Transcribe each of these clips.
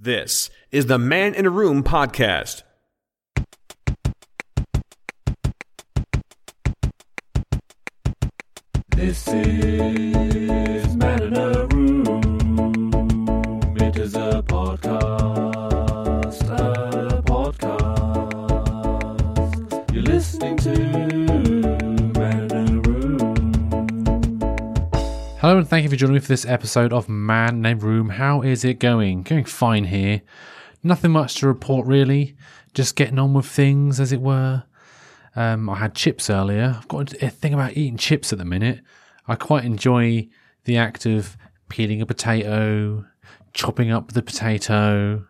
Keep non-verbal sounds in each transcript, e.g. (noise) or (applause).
This is the Man in a Room podcast. This is Man in a Room. It is a podcast. And thank you for joining me for this episode of Man in a Room. How is it going? Going fine here. Nothing much to report really. Just getting on with things, as it were. Um, I had chips earlier. I've got a thing about eating chips at the minute. I quite enjoy the act of peeling a potato, chopping up the potato,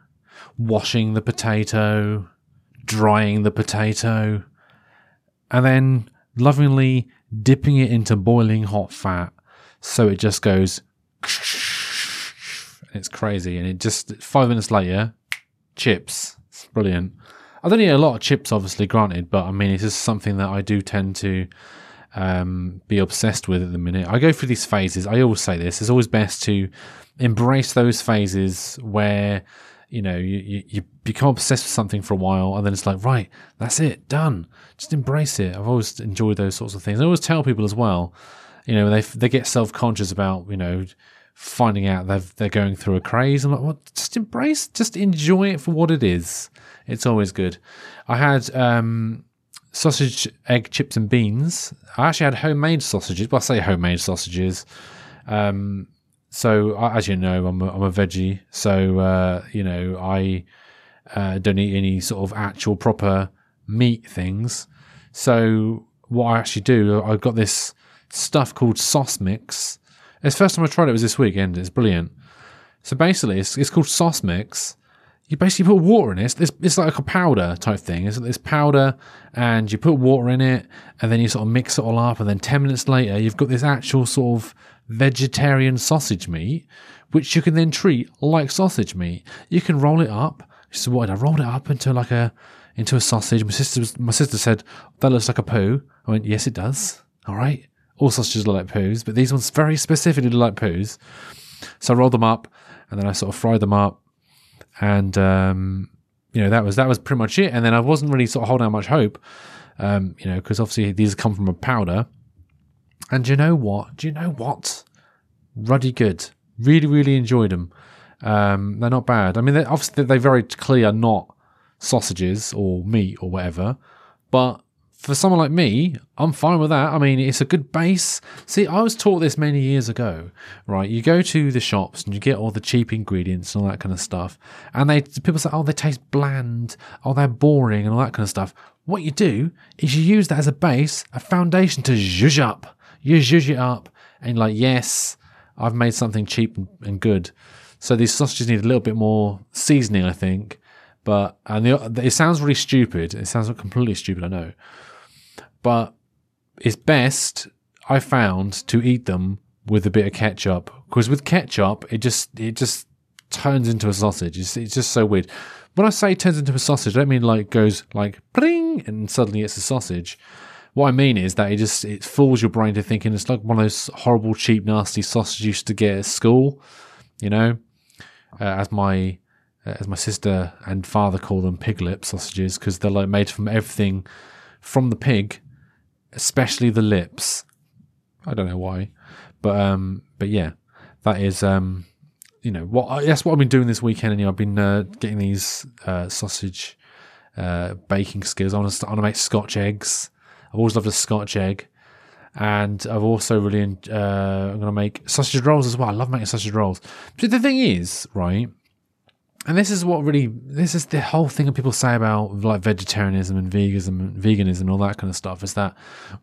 washing the potato, drying the potato, and then lovingly dipping it into boiling hot fat so it just goes and it's crazy. And it just five minutes later chips. It's brilliant. I don't eat a lot of chips obviously granted but i mean it's just something that i do tend to um, be obsessed with at the minute. I go through these phases. I always say this it's always best to embrace those phases where you know you, you, you become obsessed with something for a while and then it's like right that's it done. Just embrace it. I've always enjoyed those sorts of things. I always tell people as well you know they they get self conscious about you know finding out they're they're going through a craze. I'm like, well, just embrace, just enjoy it for what it is. It's always good. I had um, sausage, egg, chips, and beans. I actually had homemade sausages. But I say homemade sausages. Um, so as you know, I'm a, I'm a veggie. So uh, you know I uh, don't eat any sort of actual proper meat things. So what I actually do, I've got this stuff called Sosmix. It's the first time I tried it was this weekend. It's brilliant. So basically, it's, it's called Sosmix. You basically put water in it. It's, it's like a powder type thing. It's this powder, and you put water in it, and then you sort of mix it all up, and then ten minutes later, you've got this actual sort of vegetarian sausage meat, which you can then treat like sausage meat. You can roll it up. So what? I rolled it up into like a into a sausage. My sister was, my sister said that looks like a poo. I went, yes, it does. All right. All sausages look like poos, but these ones very specifically look like poos. So I rolled them up, and then I sort of fried them up, and um, you know that was that was pretty much it. And then I wasn't really sort of holding out much hope, um, you know, because obviously these come from a powder. And you know what? Do you know what? Ruddy good. Really, really enjoyed them. Um, they're not bad. I mean, obviously they very clearly are not sausages or meat or whatever, but for someone like me, I'm fine with that. I mean, it's a good base. See, I was taught this many years ago, right? You go to the shops and you get all the cheap ingredients and all that kind of stuff, and they people say, "Oh, they taste bland. Oh, they're boring," and all that kind of stuff. What you do is you use that as a base, a foundation to zhuzh up. You zhuzh it up, and like, yes, I've made something cheap and good. So these sausages need a little bit more seasoning, I think. But and the, it sounds really stupid. It sounds completely stupid, I know but it's best I found to eat them with a bit of ketchup because with ketchup it just it just turns into a sausage. It's, it's just so weird. When I say turns into a sausage, I don't mean like goes like bling and suddenly it's a sausage. What I mean is that it just it fools your brain to thinking it's like one of those horrible, cheap, nasty sausages you used to get at school. You know, uh, as my as my sister and father call them piglet sausages because they're like made from everything from the pig especially the lips. I don't know why, but um, but yeah, that is um, you know what that's what I've been doing this weekend. And you know, I've been uh, getting these uh, sausage uh, baking skills. I want to to make Scotch eggs. I've always loved a Scotch egg, and I've also really uh, I'm going to make sausage rolls as well. I love making sausage rolls. But the thing is, right, and this is what really this is the whole thing that people say about like vegetarianism and veganism and veganism and all that kind of stuff is that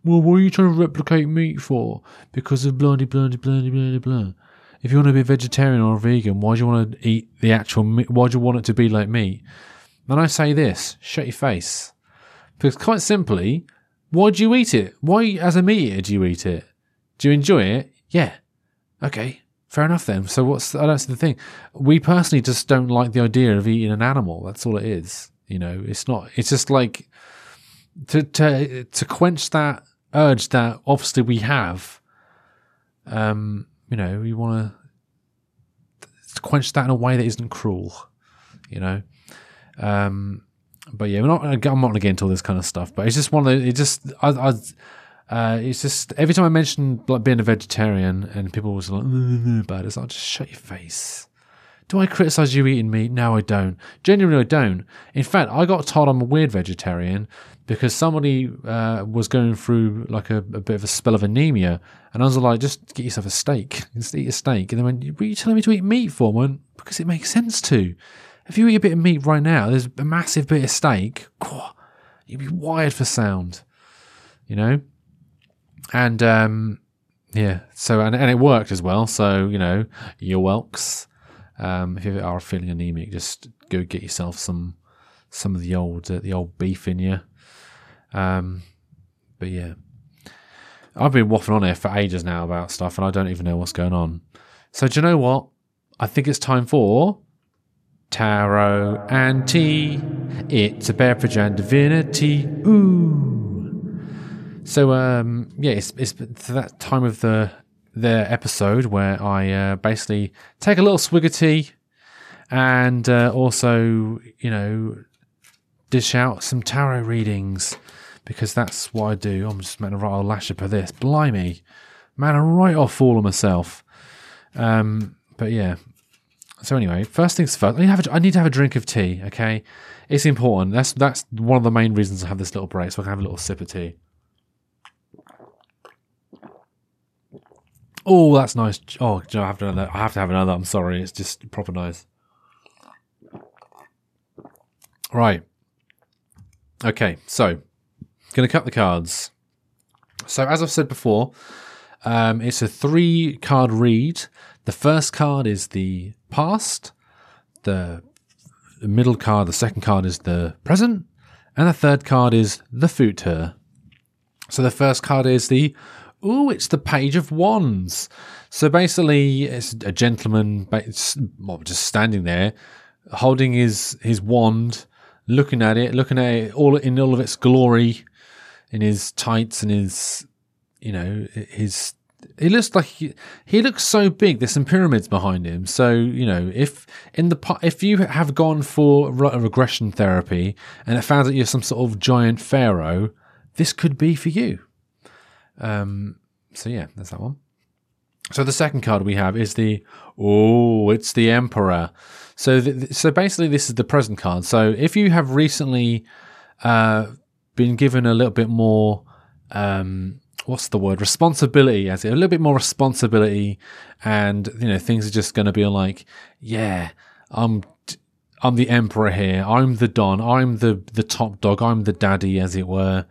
well what are you trying to replicate meat for? Because of bloody bloody bloody bloody blah if you want to be a vegetarian or a vegan why do you want to eat the actual meat why do you want it to be like meat? And i say this shut your face. Because quite simply why do you eat it? Why as a meat eater do you eat it? Do you enjoy it? Yeah. Okay Fair enough then. So what's I don't see the thing. We personally just don't like the idea of eating an animal. That's all it is. You know, it's not. It's just like to to to quench that urge that obviously we have. Um, you know, we want to quench that in a way that isn't cruel. you know. Um, but yeah, we're not. I'm not going to get into all this kind of stuff. But it's just one of the. It just. I. I uh, it's just every time I mention like being a vegetarian and people was like "Mm, about it, it's like just shut your face. Do I criticize you eating meat? No, I don't. Genuinely, I don't. In fact, I got told I'm a weird vegetarian because somebody uh, was going through like a, a bit of a spell of anemia, and I was like, just get yourself a steak. Just eat a steak. And they went, "What are you telling me to eat meat for?" I went, because it makes sense to. If you eat a bit of meat right now, there's a massive bit of steak. (sniffs) You'd be wired for sound, you know. And um, yeah, so and, and it worked as well. So you know, you're welks. Um, if you are feeling anemic, just go get yourself some some of the old uh, the old beef in you. Um, but yeah, I've been waffling on here for ages now about stuff, and I don't even know what's going on. So do you know what? I think it's time for tarot and tea. It's a beverage and divinity. Ooh. So um, yeah, it's it's that time of the the episode where I uh, basically take a little swig of tea and uh, also you know dish out some tarot readings because that's what I do. I'm just making a right old lash up of this. Blimey, man, I'm right off all of myself. Um, but yeah. So anyway, first things first. I need, to have a, I need to have a drink of tea. Okay, it's important. That's that's one of the main reasons I have this little break, so I can have a little sip of tea. Oh, that's nice. Oh, I have to. I have to have another. I'm sorry. It's just proper nice. Right. Okay. So, gonna cut the cards. So, as I've said before, um, it's a three card read. The first card is the past. The middle card, the second card is the present, and the third card is the future. So the first card is the oh, it's the Page of Wands. So basically, it's a gentleman, well, just standing there, holding his his wand, looking at it, looking at it all in all of its glory, in his tights and his, you know, his. He looks like he, he looks so big. There's some pyramids behind him. So you know, if in the if you have gone for a regression therapy and it found that you're some sort of giant pharaoh, this could be for you. Um, so yeah, that's that one. So the second card we have is the oh, it's the Emperor. So so basically, this is the present card. So if you have recently uh, been given a little bit more, um, what's the word, responsibility, as it a little bit more responsibility, and you know things are just going to be like, yeah, I'm I'm the emperor here. I'm the don. I'm the the top dog. I'm the daddy, as it were.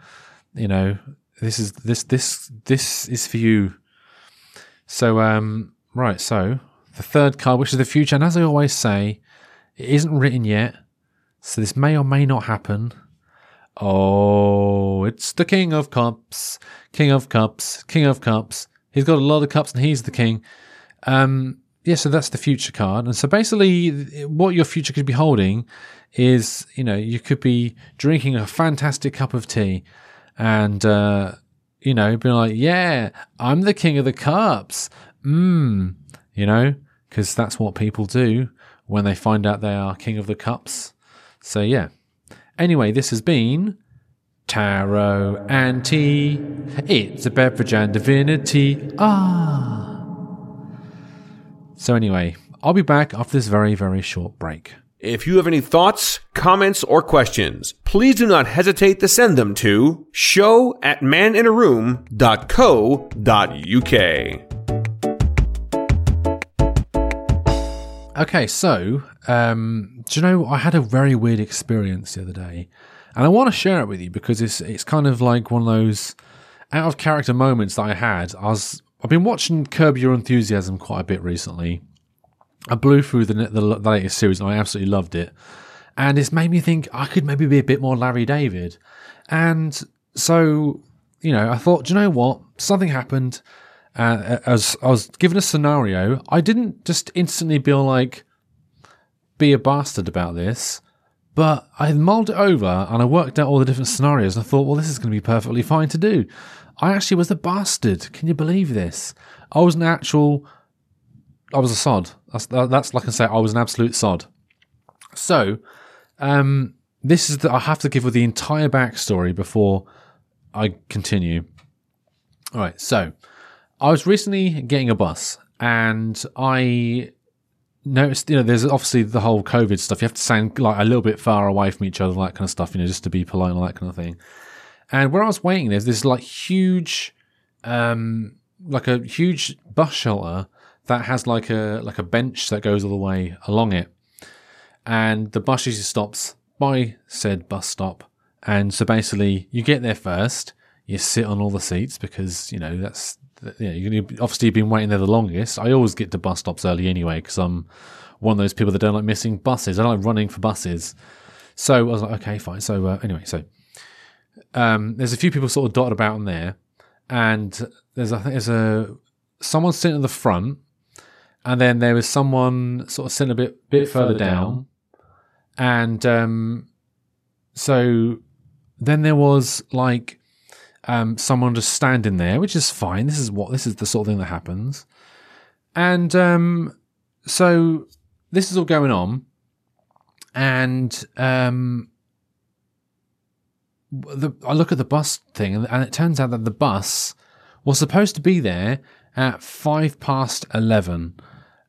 You know, this is this this this is for you. So um right, so the third card, which is the future, and as I always say, it isn't written yet, so this may or may not happen. Oh, it's the King of Cups, King of Cups, King of Cups. He's got a lot of cups, and he's the king. Um, yeah, so that's the future card, and so basically, what your future could be holding is, you know, you could be drinking a fantastic cup of tea, and uh, you know, being like, yeah, I'm the king of the cups. Mmm, you know, because that's what people do when they find out they are king of the cups. So, yeah. Anyway, this has been Tarot and Tea. It's a beverage and divinity. Ah. So, anyway, I'll be back after this very, very short break. If you have any thoughts, comments, or questions, please do not hesitate to send them to show at maninaroom.co.uk. Okay, so um, do you know I had a very weird experience the other day, and I want to share it with you because it's it's kind of like one of those out of character moments that I had. I was I've been watching Curb Your Enthusiasm quite a bit recently. I blew through the, the, the latest series and I absolutely loved it, and it's made me think I could maybe be a bit more Larry David, and so you know I thought, do you know what? Something happened. Uh, as I was given a scenario, I didn't just instantly be like, be a bastard about this. But I mulled it over and I worked out all the different scenarios and I thought, well, this is going to be perfectly fine to do. I actually was a bastard. Can you believe this? I was an actual, I was a sod. That's, that's like I say, I was an absolute sod. So, um, this is the, I have to give with the entire backstory before I continue. All right, so I was recently getting a bus and I noticed, you know, there's obviously the whole COVID stuff. You have to stand like a little bit far away from each other, that kind of stuff, you know, just to be polite and all that kind of thing. And where I was waiting, there's this like huge, um, like a huge bus shelter that has like a like a bench that goes all the way along it, and the bus usually stops by said bus stop. And so basically, you get there first, you sit on all the seats because you know that's you know, obviously you've been waiting there the longest. I always get to bus stops early anyway because I'm one of those people that don't like missing buses. I don't like running for buses. So I was like, okay, fine. So uh, anyway, so um, there's a few people sort of dotted about in there, and there's I think there's a someone sitting at the front, and then there was someone sort of sitting a bit bit, further, down, and um, so then there was like um, someone just standing there, which is fine. This is what this is the sort of thing that happens, and um, so this is all going on, and um, the, I look at the bus thing, and, and it turns out that the bus was supposed to be there at five past eleven,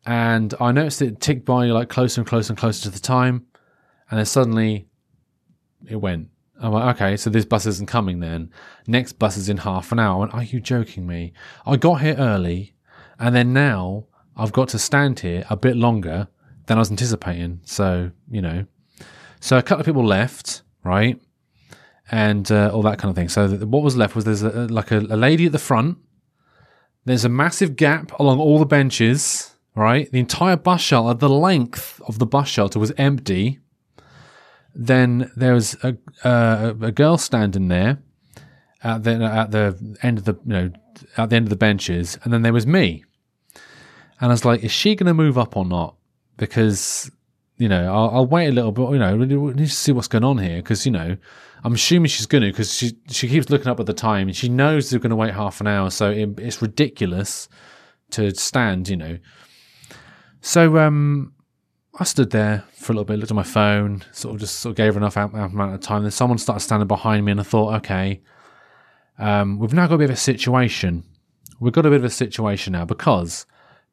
and I noticed it ticked by like closer and closer and closer to the time, and then suddenly it went. I'm like, okay, so this bus isn't coming then. Next bus is in half an hour. Went, are you joking me? I got here early, and then now I've got to stand here a bit longer than I was anticipating. So, you know. So a couple of people left, right? And uh, all that kind of thing. So what was left was there's a, like a, a lady at the front. There's a massive gap along all the benches, right? The entire bus shelter, the length of the bus shelter was empty then there was a uh, a girl standing there at the at the end of the you know at the end of the benches, and then there was me, and I was like, is she going to move up or not? Because you know I'll, I'll wait a little bit. You know, we need to see what's going on here because you know I'm assuming she's going to because she she keeps looking up at the time and she knows they're going to wait half an hour, so it, it's ridiculous to stand. You know, so um I stood there for a little bit, looked at my phone, sort of just sort of gave her enough amount of time. Then someone started standing behind me, and I thought, okay, um, we've now got a bit of a situation. We've got a bit of a situation now because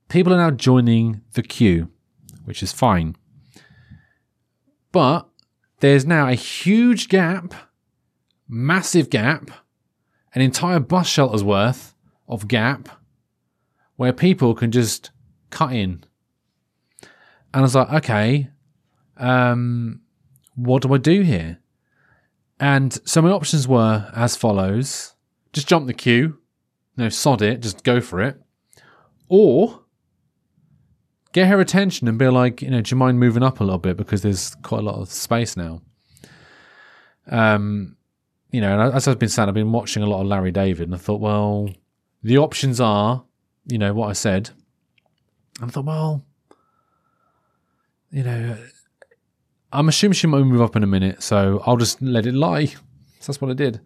people are now joining the queue, which is fine. But there's now a huge gap, massive gap, an entire bus shelter's worth of gap where people can just cut in and I was like, okay, um, what do I do here? And so my options were as follows just jump the queue, no, sod it, just go for it. Or get her attention and be like, you know, do you mind moving up a little bit because there's quite a lot of space now. Um, you know, and as I've been saying, I've been watching a lot of Larry David, and I thought, well, the options are, you know, what I said. And I thought, well, you know, I'm assuming she might move up in a minute, so I'll just let it lie. So that's what I did.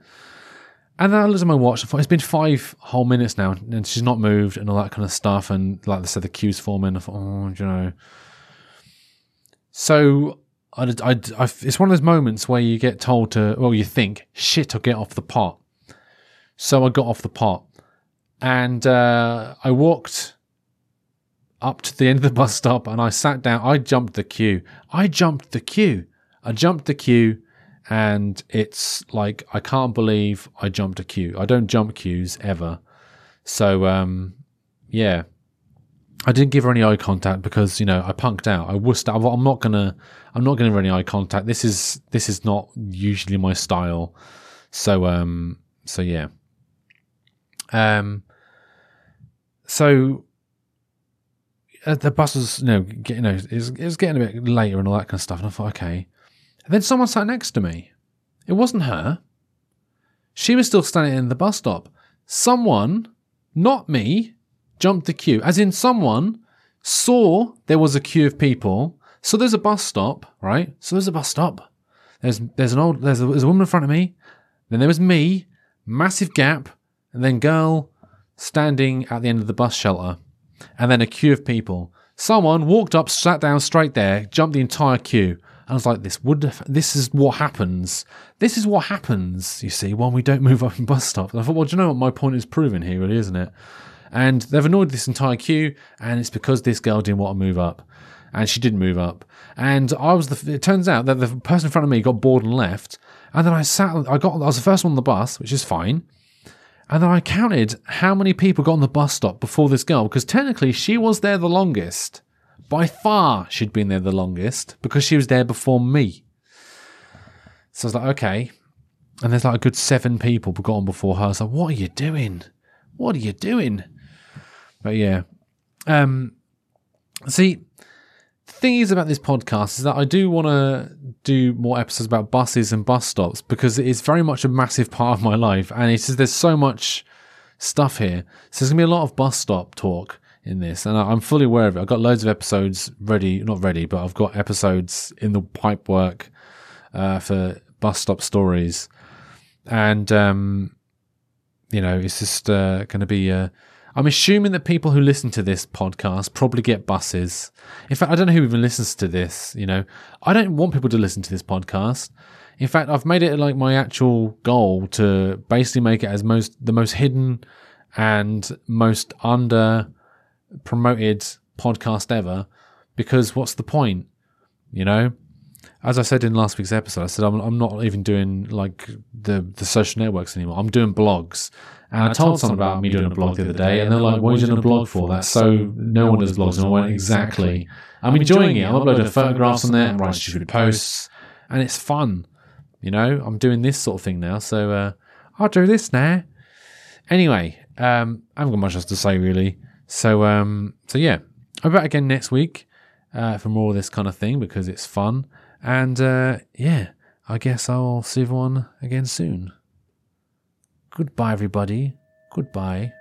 And then I looked at my watch. I thought it's been five whole minutes now, and she's not moved, and all that kind of stuff. And like I said, the queue's forming. I thought, oh, you know. So I, I, I, it's one of those moments where you get told to, well, you think, shit, I'll get off the pot. So I got off the pot, and uh, I walked up to the end of the bus stop and I sat down. I jumped the queue. I jumped the queue. I jumped the queue and it's like I can't believe I jumped a queue. I don't jump queues ever. So um yeah. I didn't give her any eye contact because, you know, I punked out. I wussed out. I'm not gonna I'm not gonna give any eye contact. This is this is not usually my style. So um so yeah. Um so Uh, the bus was, you know, get, you know, it was, it was getting a bit later and all that kind of stuff. And I thought, okay. And then someone sat next to me. It wasn't her. She was still standing in the bus stop. Someone, not me, jumped the queue. As in, someone saw there was a queue of people. So there's a bus stop, right? So there's a bus stop. There's there's an old there's a, there's a woman in front of me. Then there was me, massive gap, and then girl standing at the end of the bus shelter and then a queue of people. Someone walked up, sat down straight there, jumped the entire queue. I was like, this would this is what happens. This is what happens, you see, when we don't (laughs) move up in bus stops. And I thought, well, do you know what my point is proven here, really, isn't it? And they've annoyed this entire queue, and it's because this girl didn't want to move up. And she didn't move up. And I was the it turns out that the person in front of me got bored and left. And then I sat I got I was the first one on the bus, which is fine. And then I counted how many people got on the bus stop before this girl, because technically she was there the longest. By far, she'd been there the longest because she was there before me. So I was like, okay. And there's like a good seven people got on before her. I was like, what are you doing? What are you doing? But yeah. Um, see, thing is about this podcast is that I do want to do more episodes about buses and bus stops because it is very much a massive (laughs) part of my life. And it's just, there's so much stuff here. So there's to be a lot of bus stop talk in this, and I'm fully aware of it. I've got loads of episodes ready, not ready, but I've got episodes in the pipe work uh, for bus stop stories, and um, you know, it's just uh, to be. Uh, I'm assuming that people who listen to this podcast probably get buses. In fact, I don't know who even listens to this. You know, I don't want people to listen to this podcast. In fact, I've made it like my actual goal to basically make it as most the most hidden and most under promoted podcast ever because what's the point you know as i said in last week's episode i said i'm, I'm not even doing like the the social networks anymore. I'm doing blogs. And i told someone about me doing a blog the other day and they're like what are you doing a blog for? that's so no one does blogs and i went exactly. i'm enjoying it. i'm uploading photographs on there i'm writing stupid posts and it's fun you know? I'm doing this sort of thing now so uh, i'll do this now. Anyway um, i haven't got much else to say really. So um, so yeah, I'll be back again next week uh, for more of this kind of thing because it's fun. And uh, yeah, I guess I'll see everyone again soon. Goodbye, everybody. Goodbye.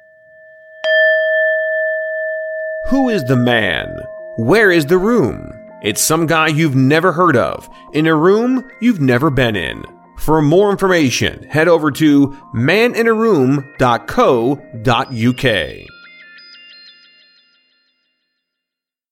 Who is the man? Where is the room? It's some guy you've never heard of in a room you've never been in. For more information, head over to maninaroom.co.uk.